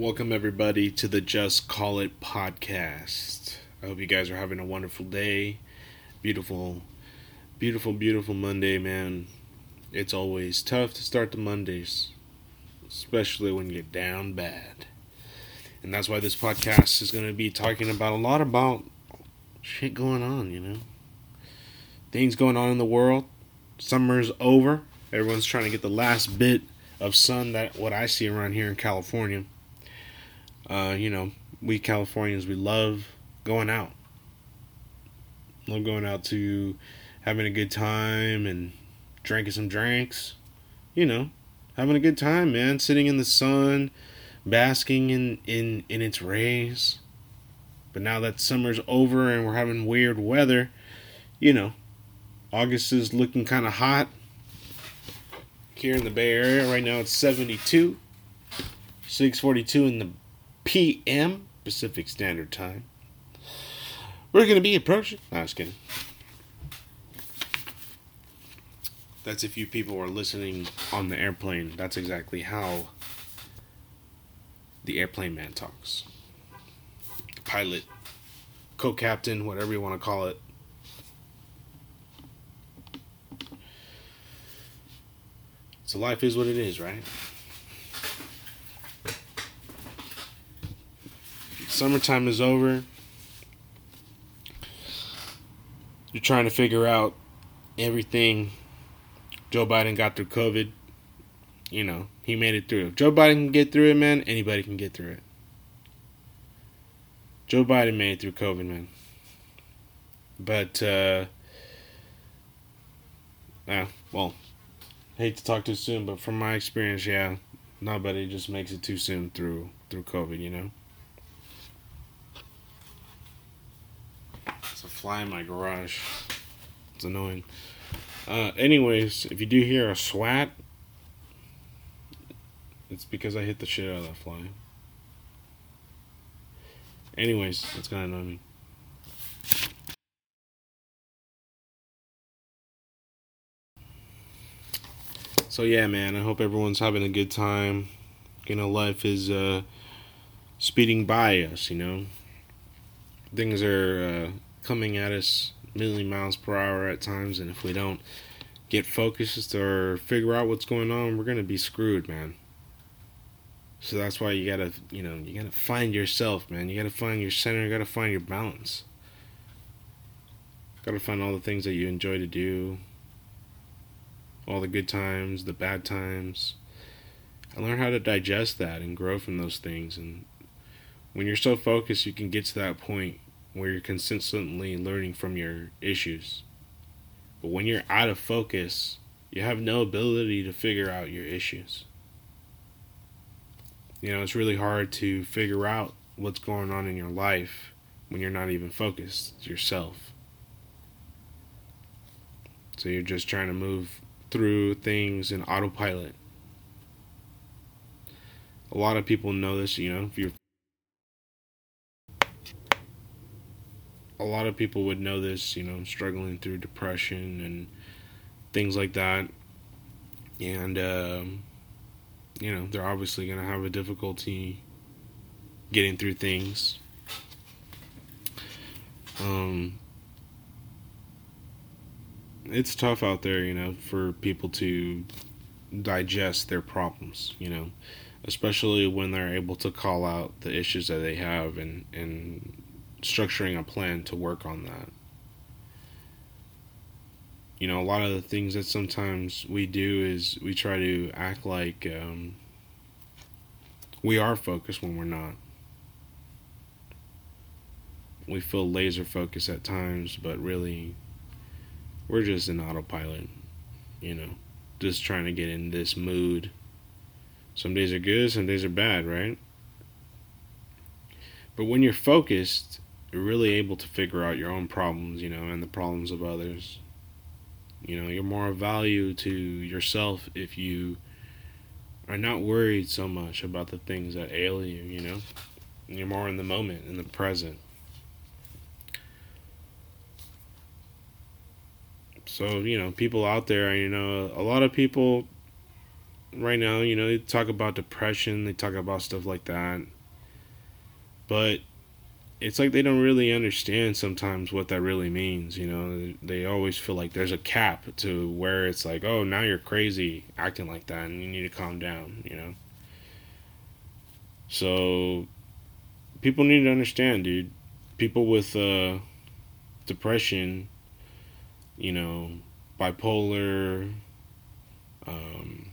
Welcome, everybody, to the Just Call It podcast. I hope you guys are having a wonderful day. Beautiful, beautiful, beautiful Monday, man. It's always tough to start the Mondays, especially when you're down bad. And that's why this podcast is going to be talking about a lot about shit going on, you know? Things going on in the world. Summer's over. Everyone's trying to get the last bit of sun that what I see around here in California. Uh, you know, we Californians we love going out. Love going out to having a good time and drinking some drinks. You know, having a good time, man. Sitting in the sun, basking in in in its rays. But now that summer's over and we're having weird weather, you know, August is looking kind of hot here in the Bay Area. Right now it's 72, 642 in the p.m. Pacific Standard Time. We're going to be approaching. No, kidding. That's if you people are listening on the airplane. That's exactly how the airplane man talks. Pilot, co captain, whatever you want to call it. So life is what it is, right? Summertime is over. You're trying to figure out everything. Joe Biden got through COVID. You know, he made it through. If Joe Biden can get through it, man, anybody can get through it. Joe Biden made it through COVID, man. But, uh, yeah, well, hate to talk too soon, but from my experience, yeah, nobody just makes it too soon through through COVID, you know. It's a fly in my garage. It's annoying. Uh, anyways, if you do hear a swat, it's because I hit the shit out of that fly. Anyways, it's gonna annoy me. So yeah, man, I hope everyone's having a good time. You know, life is uh, speeding by us. You know, things are uh, coming at us million miles per hour at times, and if we don't get focused or figure out what's going on, we're gonna be screwed, man. So that's why you gotta, you know, you gotta find yourself, man. You gotta find your center. You gotta find your balance. Gotta find all the things that you enjoy to do all the good times, the bad times. I learn how to digest that and grow from those things. And when you're so focused, you can get to that point where you're consistently learning from your issues. But when you're out of focus, you have no ability to figure out your issues. You know, it's really hard to figure out what's going on in your life when you're not even focused yourself. So you're just trying to move through things in autopilot. A lot of people know this, you know, if you're a lot of people would know this, you know, struggling through depression and things like that. And um, you know, they're obviously going to have a difficulty getting through things. Um, it's tough out there, you know, for people to digest their problems, you know, especially when they're able to call out the issues that they have and and structuring a plan to work on that. You know, a lot of the things that sometimes we do is we try to act like um, we are focused when we're not. We feel laser focused at times, but really we're just in autopilot, you know, just trying to get in this mood. Some days are good, some days are bad, right? But when you're focused, you're really able to figure out your own problems, you know, and the problems of others. You know, you're more of value to yourself if you are not worried so much about the things that ail you, you know? You're more in the moment, in the present. So, you know, people out there, you know, a lot of people right now. You know, they talk about depression, they talk about stuff like that. But it's like they don't really understand sometimes what that really means. You know, they always feel like there's a cap to where it's like, oh, now you're crazy acting like that and you need to calm down, you know? So people need to understand, dude. People with uh, depression, you know, bipolar, um,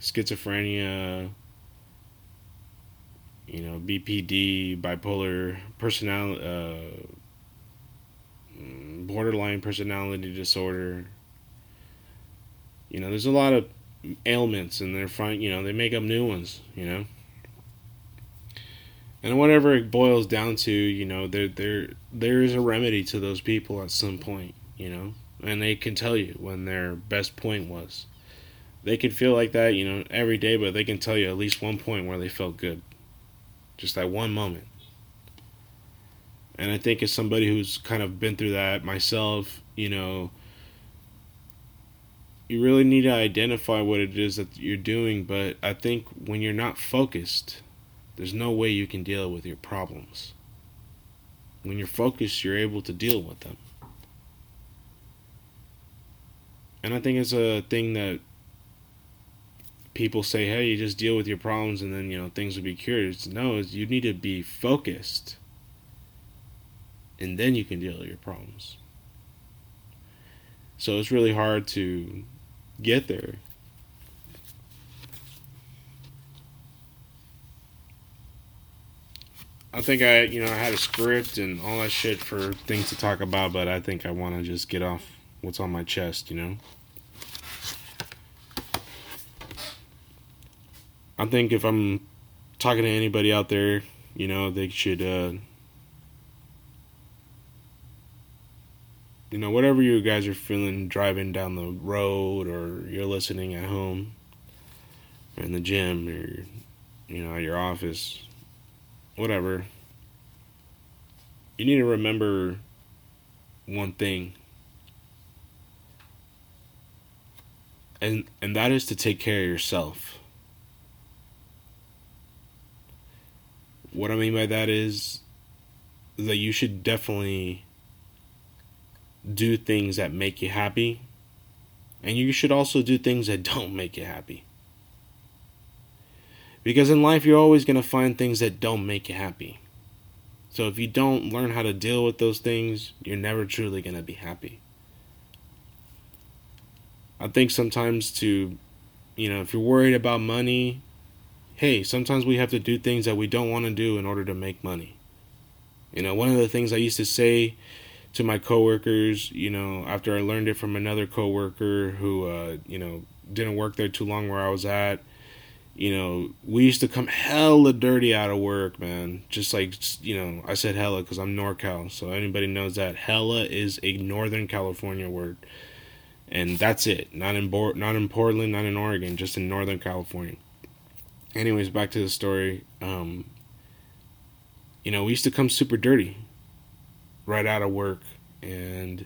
schizophrenia, you know, BPD, bipolar personality, uh, borderline personality disorder. You know, there's a lot of ailments, and they're fine. You know, they make up new ones. You know, and whatever it boils down to, you know, there there there is a remedy to those people at some point. You know, and they can tell you when their best point was. They can feel like that, you know, every day, but they can tell you at least one point where they felt good. Just that one moment. And I think as somebody who's kind of been through that myself, you know, you really need to identify what it is that you're doing. But I think when you're not focused, there's no way you can deal with your problems. When you're focused, you're able to deal with them. And I think it's a thing that people say, "Hey, you just deal with your problems, and then you know things will be cured." It's, no, it's, you need to be focused, and then you can deal with your problems. So it's really hard to get there. I think I, you know, I had a script and all that shit for things to talk about, but I think I want to just get off what's on my chest, you know. I think if I'm talking to anybody out there, you know, they should, uh, you know, whatever you guys are feeling driving down the road or you're listening at home or in the gym or, you know, your office, whatever, you need to remember one thing. And and that is to take care of yourself. What I mean by that is that you should definitely do things that make you happy. And you should also do things that don't make you happy. Because in life, you're always going to find things that don't make you happy. So if you don't learn how to deal with those things, you're never truly going to be happy. I think sometimes to, you know, if you're worried about money, hey, sometimes we have to do things that we don't want to do in order to make money. You know, one of the things I used to say to my coworkers, you know, after I learned it from another coworker who, uh, you know, didn't work there too long where I was at, you know, we used to come hella dirty out of work, man. Just like, you know, I said hella because I'm NorCal, so anybody knows that hella is a Northern California word, and that's it. Not in Bo- not in Portland, not in Oregon, just in Northern California anyways, back to the story. Um, you know, we used to come super dirty right out of work, and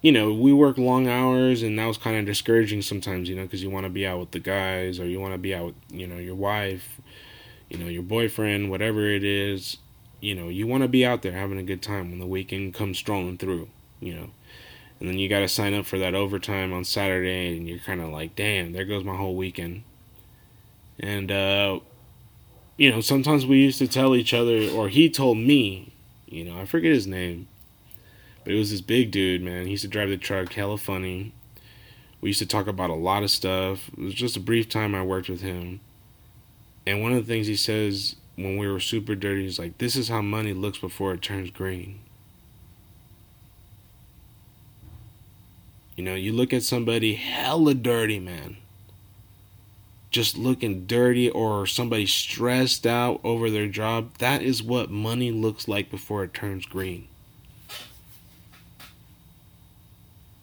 you know, we work long hours, and that was kind of discouraging sometimes. You know, because you want to be out with the guys, or you want to be out with you know your wife, you know your boyfriend, whatever it is. You know, you want to be out there having a good time when the weekend comes strolling through. You know, and then you got to sign up for that overtime on Saturday, and you're kind of like, damn, there goes my whole weekend. And, uh, you know, sometimes we used to tell each other, or he told me, you know, I forget his name, but it was this big dude, man. He used to drive the truck, hella funny. We used to talk about a lot of stuff. It was just a brief time I worked with him. And one of the things he says when we were super dirty is like, this is how money looks before it turns green. You know, you look at somebody hella dirty, man just looking dirty or somebody stressed out over their job, that is what money looks like before it turns green.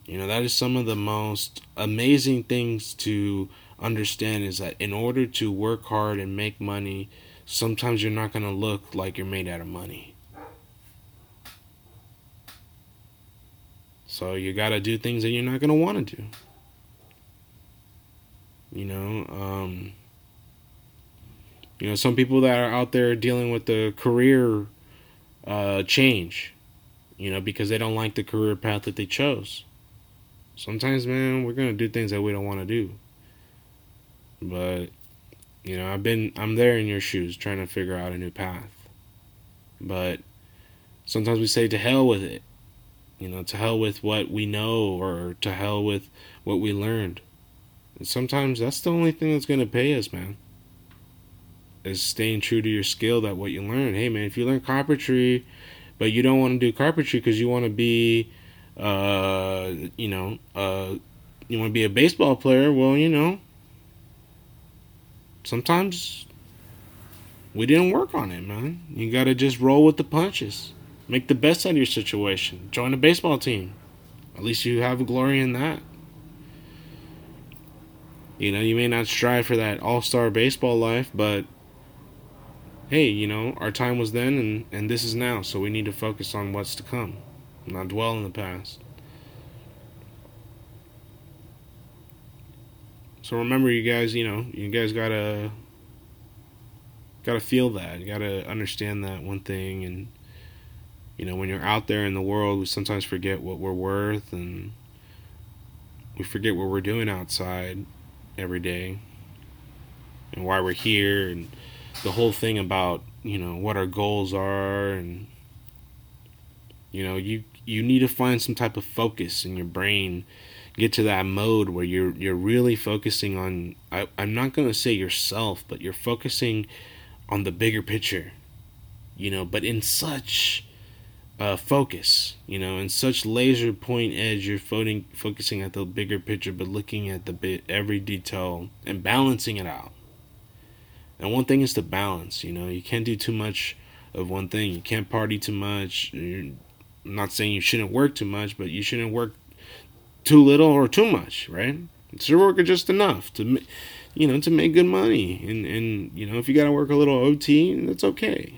You know, that is some of the most amazing things to understand is that in order to work hard and make money, sometimes you're not going to look like you're made out of money. So you got to do things that you're not going to want to do. You know, um, you know, some people that are out there dealing with the career uh, change, you know, because they don't like the career path that they chose. Sometimes, man, we're gonna do things that we don't want to do. But, you know, I've been, I'm there in your shoes, trying to figure out a new path. But sometimes we say to hell with it, you know, to hell with what we know, or to hell with what we learned. And sometimes that's the only thing that's gonna pay us, man is staying true to your skill that what you learn. Hey man, if you learn carpentry, but you don't want to do carpentry because you want to be, uh, you know, uh, you want to be a baseball player. Well, you know, sometimes we didn't work on it, man. You got to just roll with the punches. Make the best out of your situation. Join a baseball team. At least you have glory in that. You know, you may not strive for that all star baseball life, but hey, you know, our time was then and, and this is now, so we need to focus on what's to come, not dwell in the past. So remember you guys, you know, you guys gotta gotta feel that. You gotta understand that one thing and you know, when you're out there in the world we sometimes forget what we're worth and we forget what we're doing outside every day and why we're here and the whole thing about you know what our goals are and you know you you need to find some type of focus in your brain get to that mode where you're you're really focusing on I, i'm not going to say yourself but you're focusing on the bigger picture you know but in such uh, focus you know in such laser point edge you're fo- focusing at the bigger picture but looking at the bit every detail and balancing it out and one thing is to balance. You know, you can't do too much of one thing. You can't party too much. I'm not saying you shouldn't work too much, but you shouldn't work too little or too much, right? So work just enough to, you know, to make good money. And and you know, if you got to work a little OT, that's okay.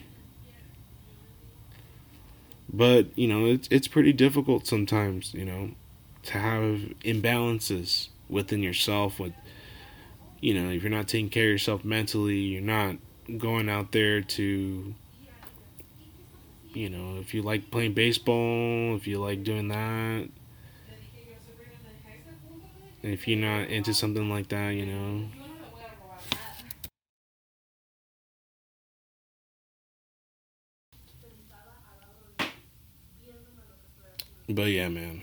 But you know, it's it's pretty difficult sometimes. You know, to have imbalances within yourself with you know, if you're not taking care of yourself mentally, you're not going out there to, you know, if you like playing baseball, if you like doing that, if you're not into something like that, you know. But yeah, man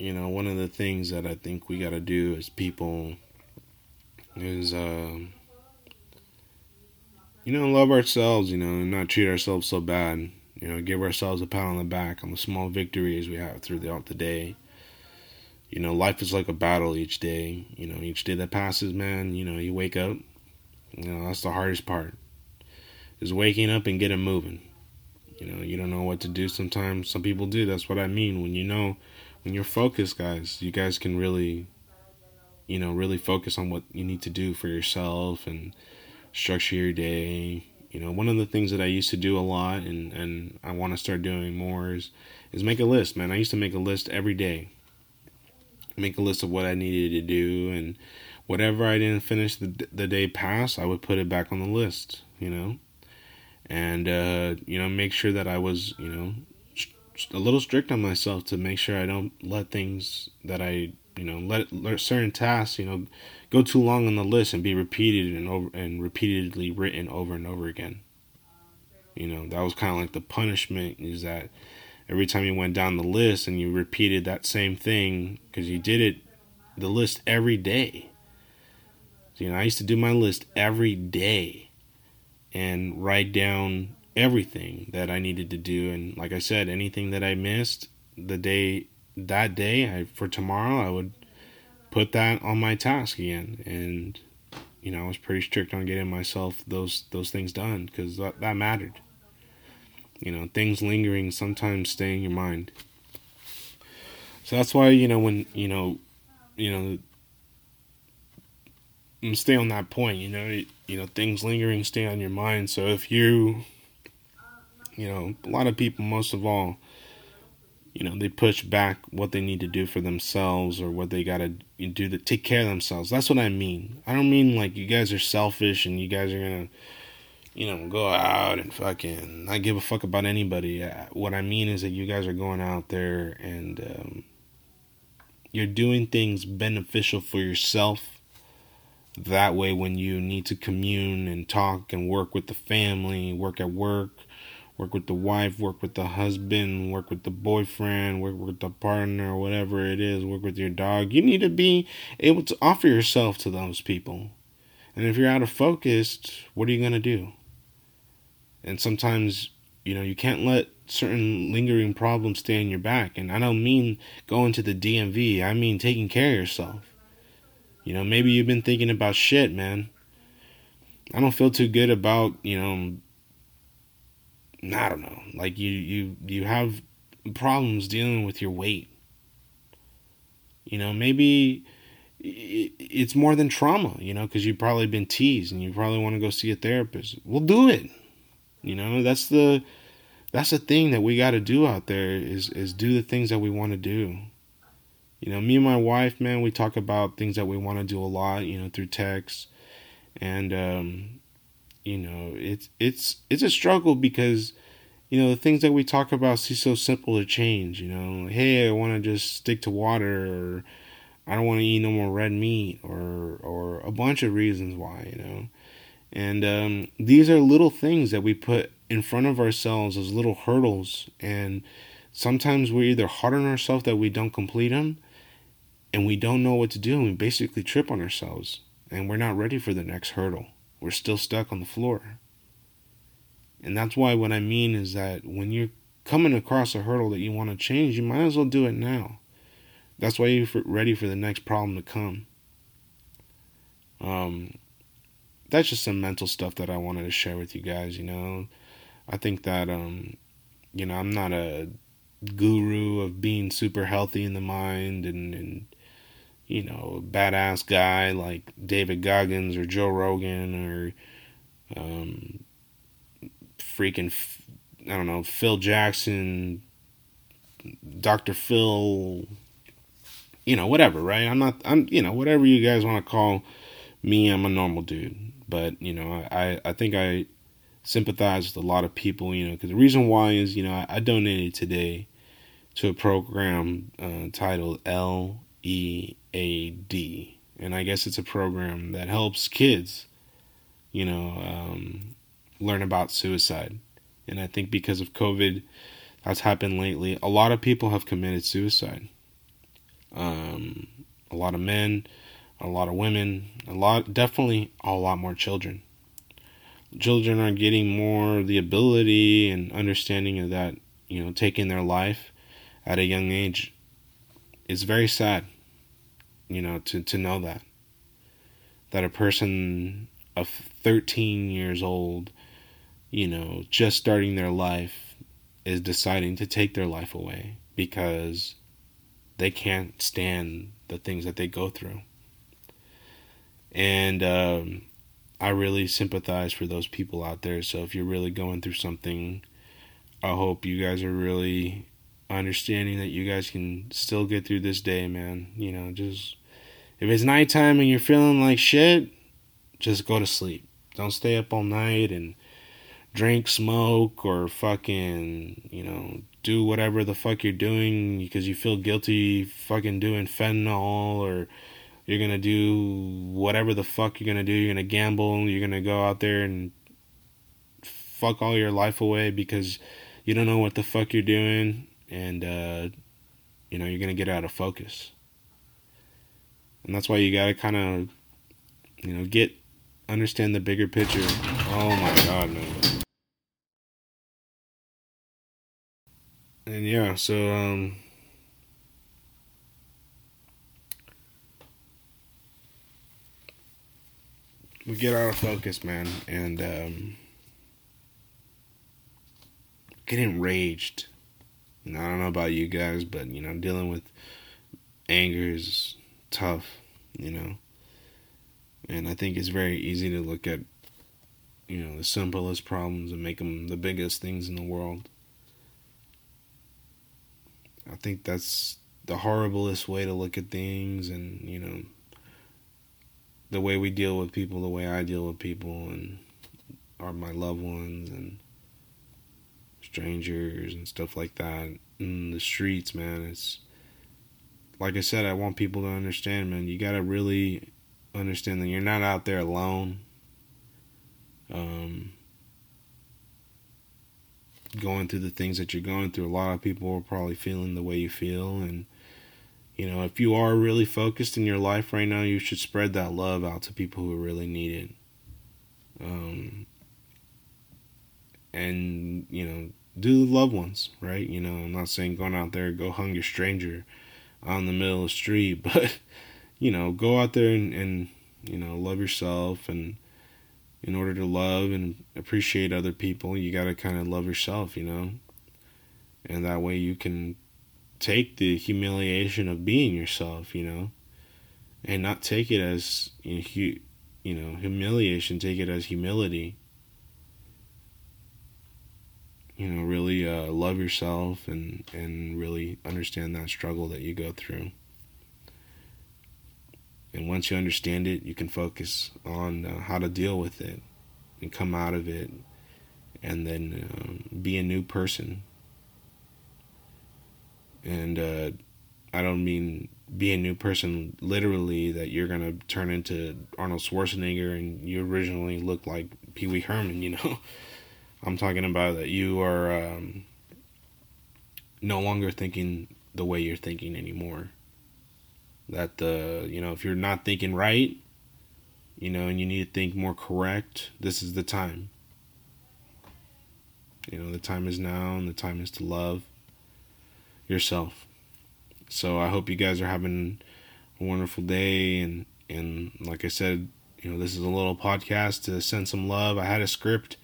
you know, one of the things that I think we got to do as people is, uh, you know, love ourselves, you know, and not treat ourselves so bad. You know, give ourselves a pat on the back on the small victories we have throughout the day. You know, life is like a battle each day. You know, each day that passes, man, you know, you wake up. You know, that's the hardest part. Is waking up and getting moving. You know, you don't know what to do sometimes. Some people do. That's what I mean. When you know when you're focused, guys, you guys can really, you know, really focus on what you need to do for yourself and structure your day. You know, one of the things that I used to do a lot and, and I want to start doing more is, is make a list, man. I used to make a list every day. Make a list of what I needed to do and whatever I didn't finish the, the day past, I would put it back on the list, you know? And, uh, you know, make sure that I was, you know, a little strict on myself to make sure I don't let things that I you know let, let certain tasks you know go too long on the list and be repeated and over and repeatedly written over and over again. You know that was kind of like the punishment is that every time you went down the list and you repeated that same thing because you did it the list every day. You know I used to do my list every day and write down everything that I needed to do. And like I said, anything that I missed the day that day I, for tomorrow, I would put that on my task again. And you know, I was pretty strict on getting myself those those things done because that, that mattered. You know, things lingering sometimes stay in your mind. So that's why you know when you know, you know, stay on that point. You know, you know things lingering stay on your mind. So if you you know, a lot of people, most of all, you know, they push back what they need to do for themselves or what they got to do to take care of themselves. That's what I mean. I don't mean like you guys are selfish and you guys are to, you know, go out and fucking not give a fuck about anybody. Uh, what I mean is that you guys are going out there and um, you're doing things beneficial for yourself. That way, when you need to commune and talk and work with the family, work at work, work with the wife, work with the husband, work with the boyfriend, work with the partner, whatever it is, work with your dog. You need to be able to offer yourself to those people. And if you're out of focus, what are you going to do? And sometimes, you know, you can't let certain lingering problems stay in your back. And I don't mean going to the DMV, I mean taking care of yourself. You know, maybe you've been thinking about shit, man. I don't feel too good about, you know, I don't know. Like you you you have problems dealing with your weight. You know, maybe it's more than trauma, you know, because you've probably been teased and you probably want to go see a therapist. We'll do it. You know, that's the that's the thing that we got to do out there is is do the things that we want to do. You know, me and my wife, man, we talk about things that we want to do a lot, you know, through text, and um, you know it's it's it's a struggle because you know the things that we talk about seem so simple to change you know. Hey i want to just stick to water or i don't want to eat no more red meat or or a bunch of reasons why you know. And um, these are little things that we put in front of ourselves as little hurdles. And sometimes we're either hard on ourselves that we don't complete them and we don't know what to do and we basically trip on ourselves and we're not ready for the next hurdle we're still stuck on the floor. And that's why what I mean is that when you're coming across a hurdle that you want to change, you might as well do it now. That's why you're ready for the next problem to come. Um, that's just some mental stuff that I wanted to share with you guys. You know, I think that um, you know, I'm not a guru of being super healthy in the mind and, and you know, badass guy like David Goggins or Joe Rogan or um, freaking, I don't know, Phil Jackson, Dr. Phil, you know, whatever, right? I'm not, I'm, you know, whatever you guys want to call me, I'm a normal dude. But, you know, I, I think I sympathize with a lot of people, you know, because the reason why is, you know, I, I donated today to a program uh, titled L EAD. And I guess it's a program that helps kids, you know, um, learn about suicide. And I think because of COVID, that's happened lately. A lot of people have committed suicide. Um, a lot of men, a lot of women, a lot, definitely a lot more children. Children are getting more the ability and understanding of that, you know, taking their life at a young age it's very sad, you know, to, to know that. That a person of 13 years old, you know, just starting their life, is deciding to take their life away because they can't stand the things that they go through. And um, I really sympathize for those people out there. So if you're really going through something, I hope you guys are really understanding that you guys can still get through this day, man. You know, just if it's nighttime and you're feeling like shit, just go to sleep. Don't stay up all night and drink, smoke, or fucking, you know, do whatever the fuck you're doing because you feel guilty fucking doing fentanyl or you're gonna do whatever the fuck you're gonna do. You're gonna gamble. You're gonna go out there and fuck all your life away because you don't know what the fuck you're doing and uh, you know you're gonna get out of focus. And that's why you gotta kind of you know get understand the bigger picture. Oh my god man. And yeah so um we get out of focus man and um get enraged I don't know about you guys, but you know, dealing with anger is tough, you know. And I think it's very easy to look at, you know, the simplest problems and make them the biggest things in the world. I think that's the horriblest way to look at things, and you know, the way we deal with people, the way I deal with people, and are my loved ones and strangers and stuff like that in the streets, man. It's like I said, I want people to understand, man. You gotta really understand that you're not out there alone. Um, going through the things that you're going through. A lot of people are probably feeling the way you feel. And, you know, if you are really focused in your life right now, you should spread that love out to people who really need it. Um, and, you know, do loved ones, right? You know, I'm not saying going out there, go hung your stranger on the middle of the street, but, you know, go out there and, and you know, love yourself and, in order to love and appreciate other people, you got to kind of love yourself, you know? And that way you can take the humiliation of being yourself, you know? And not take it as, you you know, humiliation, take it as humility. You know, really uh, love yourself and, and really understand that struggle that you go through. And once you understand it, you can focus on uh, how to deal with it and come out of it and then um, be a new person. And uh, I don't mean be a new person literally that you're going to turn into Arnold Schwarzenegger and you originally looked like Pee Wee Herman, you know. I'm talking about that you are um, no longer thinking the way you're thinking anymore. That the you know if you're not thinking right you know and you need to think more correct this is the time. You know the time is now and the time is to love yourself. So i hope you guys are having a wonderful day and and like i said you know this is a little podcast to send some love. I had a script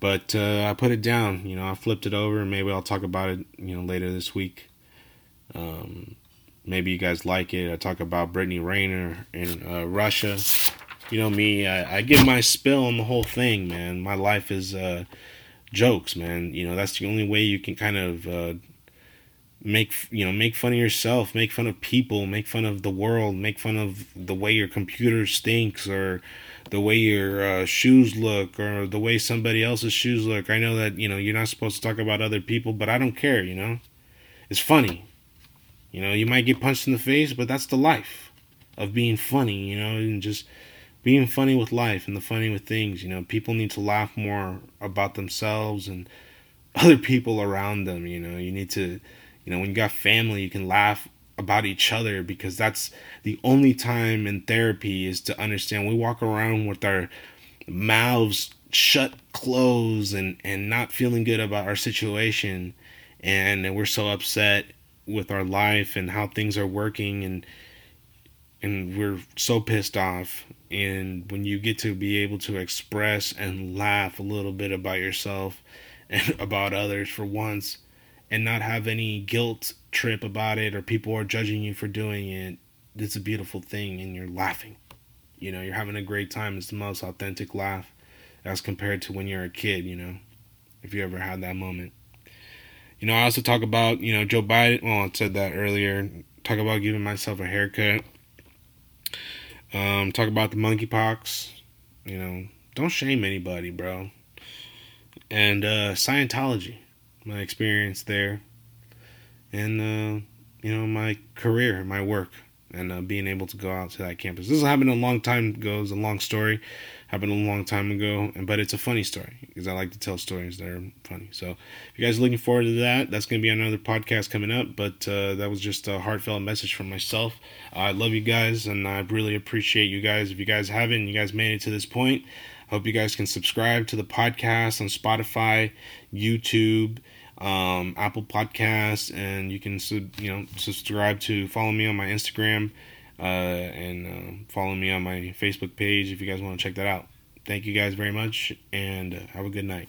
but uh, i put it down you know i flipped it over and maybe i'll talk about it you know later this week um, maybe you guys like it. I talk about Brittney Griner in uh, Russia. You know me, I, I, give my spill on the whole thing, man. My life is uh, jokes, man. You know that's the only way you can kind of uh, make you know make fun of yourself, make fun of people, make fun of the world, make fun of the way your computer stinks or the way your uh, shoes look or the way somebody else's shoes look. I know that you know you're not supposed to talk about other people, but I don't care. You know, it's funny you know, you might get punched in the face, but that's the life of being funny, you know, and just being funny with life and the funny with things. You know, people need to laugh more about themselves and other people around them. You know, you need to, you know, when you got family, you can laugh about each other because that's the only time in therapy is to understand. We walk around with our mouths shut closed and and not feeling good about our situation and we're so upset with our life and how things are working and and we're so pissed off and when you get to be able to express and laugh a little bit about yourself and about others for once and not have any guilt trip about it or people are judging you for doing it it's a beautiful thing and you're laughing you know you're having a great time it's the most authentic laugh as compared to when you're a kid you know if you ever had that moment you know, I also talk about, you know, Joe Biden. Well, I said that earlier. Talk about giving myself a haircut. Um, talk about the monkeypox. You know, don't shame anybody, bro. And uh, Scientology, my experience there, and uh, you know my career, my work, and uh, being able to go out to that campus. This happened a long time ago. It's a long story happened a long time ago, and but it's a funny story because I like to tell stories that are funny. So, if you guys are looking forward to that, that's going to be another podcast coming up. But uh, that was just a heartfelt message from myself. I love you guys, and I really appreciate you guys. If you guys haven't, you guys made it to this point. I hope you guys can subscribe to the podcast on Spotify, YouTube, um, Apple Podcasts, and you can you know subscribe to follow me on my Instagram uh, and uh, follow me on my Facebook page if you guys want to check that out. Thank you guys very much, and uh, have a good night.